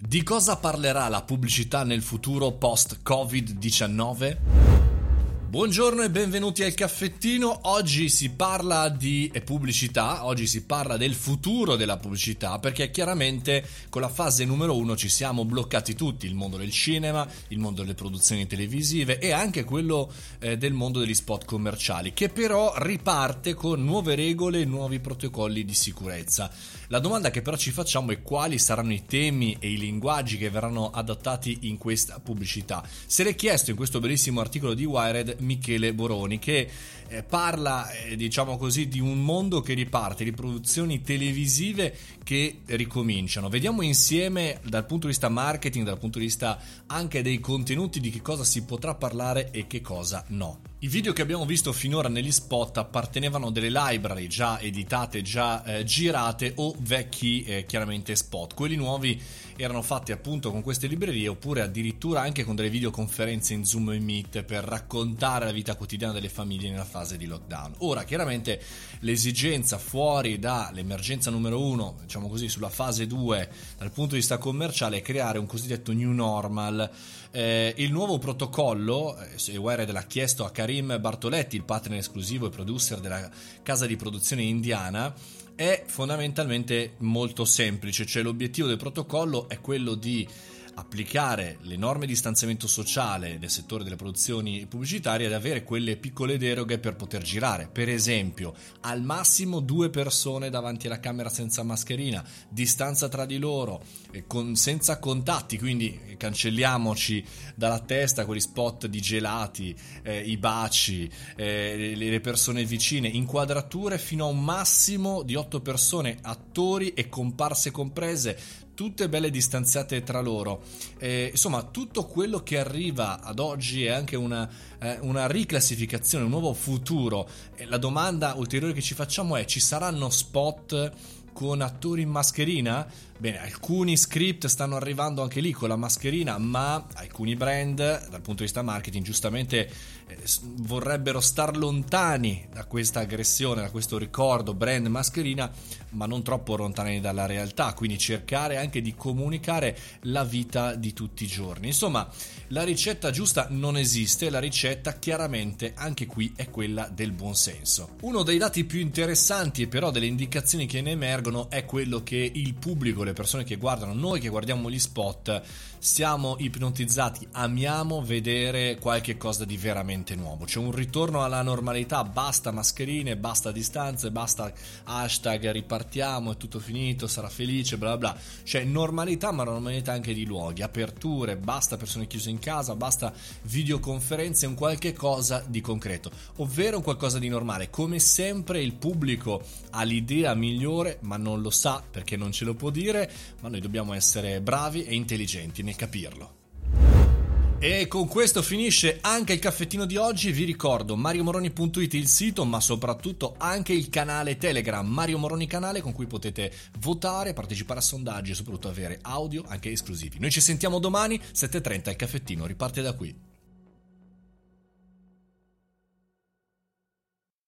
Di cosa parlerà la pubblicità nel futuro post-Covid-19? Buongiorno e benvenuti al caffettino. Oggi si parla di pubblicità, oggi si parla del futuro della pubblicità perché chiaramente con la fase numero uno ci siamo bloccati tutti, il mondo del cinema, il mondo delle produzioni televisive e anche quello eh, del mondo degli spot commerciali che però riparte con nuove regole e nuovi protocolli di sicurezza. La domanda che però ci facciamo è quali saranno i temi e i linguaggi che verranno adattati in questa pubblicità. Se l'è chiesto in questo bellissimo articolo di Wired Michele Boroni che eh, parla eh, diciamo così di un mondo che riparte, di produzioni televisive che ricominciano. Vediamo insieme dal punto di vista marketing, dal punto di vista anche dei contenuti di che cosa si potrà parlare e che cosa no. I video che abbiamo visto finora negli spot appartenevano a delle library già editate, già eh, girate o vecchi eh, chiaramente spot. Quelli nuovi erano fatti appunto con queste librerie oppure addirittura anche con delle videoconferenze in Zoom e Meet per raccontare la vita quotidiana delle famiglie nella fase di lockdown. Ora chiaramente l'esigenza fuori dall'emergenza numero uno, diciamo così, sulla fase 2 dal punto di vista commerciale è creare un cosiddetto new normal. Eh, il nuovo protocollo, eh, Wired l'ha chiesto a Karim Bartoletti, il partner esclusivo e producer della casa di produzione indiana, è fondamentalmente molto semplice, cioè l'obiettivo del protocollo è quello di applicare le norme di distanziamento sociale nel settore delle produzioni pubblicitarie ed avere quelle piccole deroghe per poter girare. Per esempio, al massimo due persone davanti alla camera senza mascherina, distanza tra di loro, con, senza contatti, quindi cancelliamoci dalla testa quegli spot di gelati, eh, i baci, eh, le persone vicine, inquadrature fino a un massimo di otto persone, attori e comparse comprese, tutte belle distanziate tra loro. Eh, insomma, tutto quello che arriva ad oggi è anche una, eh, una riclassificazione, un nuovo futuro. E la domanda ulteriore che ci facciamo è: ci saranno spot con attori in mascherina? Bene, alcuni script stanno arrivando anche lì con la mascherina, ma alcuni brand, dal punto di vista marketing, giustamente eh, vorrebbero star lontani da questa aggressione, da questo ricordo brand mascherina, ma non troppo lontani dalla realtà, quindi cercare anche di comunicare la vita di tutti i giorni. Insomma, la ricetta giusta non esiste, la ricetta chiaramente anche qui è quella del buonsenso. Uno dei dati più interessanti e però delle indicazioni che ne emergono è quello che il pubblico le persone che guardano, noi che guardiamo gli spot, siamo ipnotizzati, amiamo vedere qualche cosa di veramente nuovo. C'è un ritorno alla normalità, basta mascherine, basta distanze, basta hashtag ripartiamo, è tutto finito, sarà felice, bla bla. C'è normalità, ma normalità anche di luoghi, aperture, basta persone chiuse in casa, basta videoconferenze, un qualche cosa di concreto, ovvero un qualcosa di normale. Come sempre il pubblico ha l'idea migliore, ma non lo sa perché non ce lo può dire dire, ma noi dobbiamo essere bravi e intelligenti nel capirlo. E con questo finisce anche il caffettino di oggi. Vi ricordo mariomoroni.it il sito, ma soprattutto anche il canale Telegram Mario Moroni canale con cui potete votare, partecipare a sondaggi e soprattutto avere audio anche esclusivi. Noi ci sentiamo domani 7:30 il caffettino riparte da qui.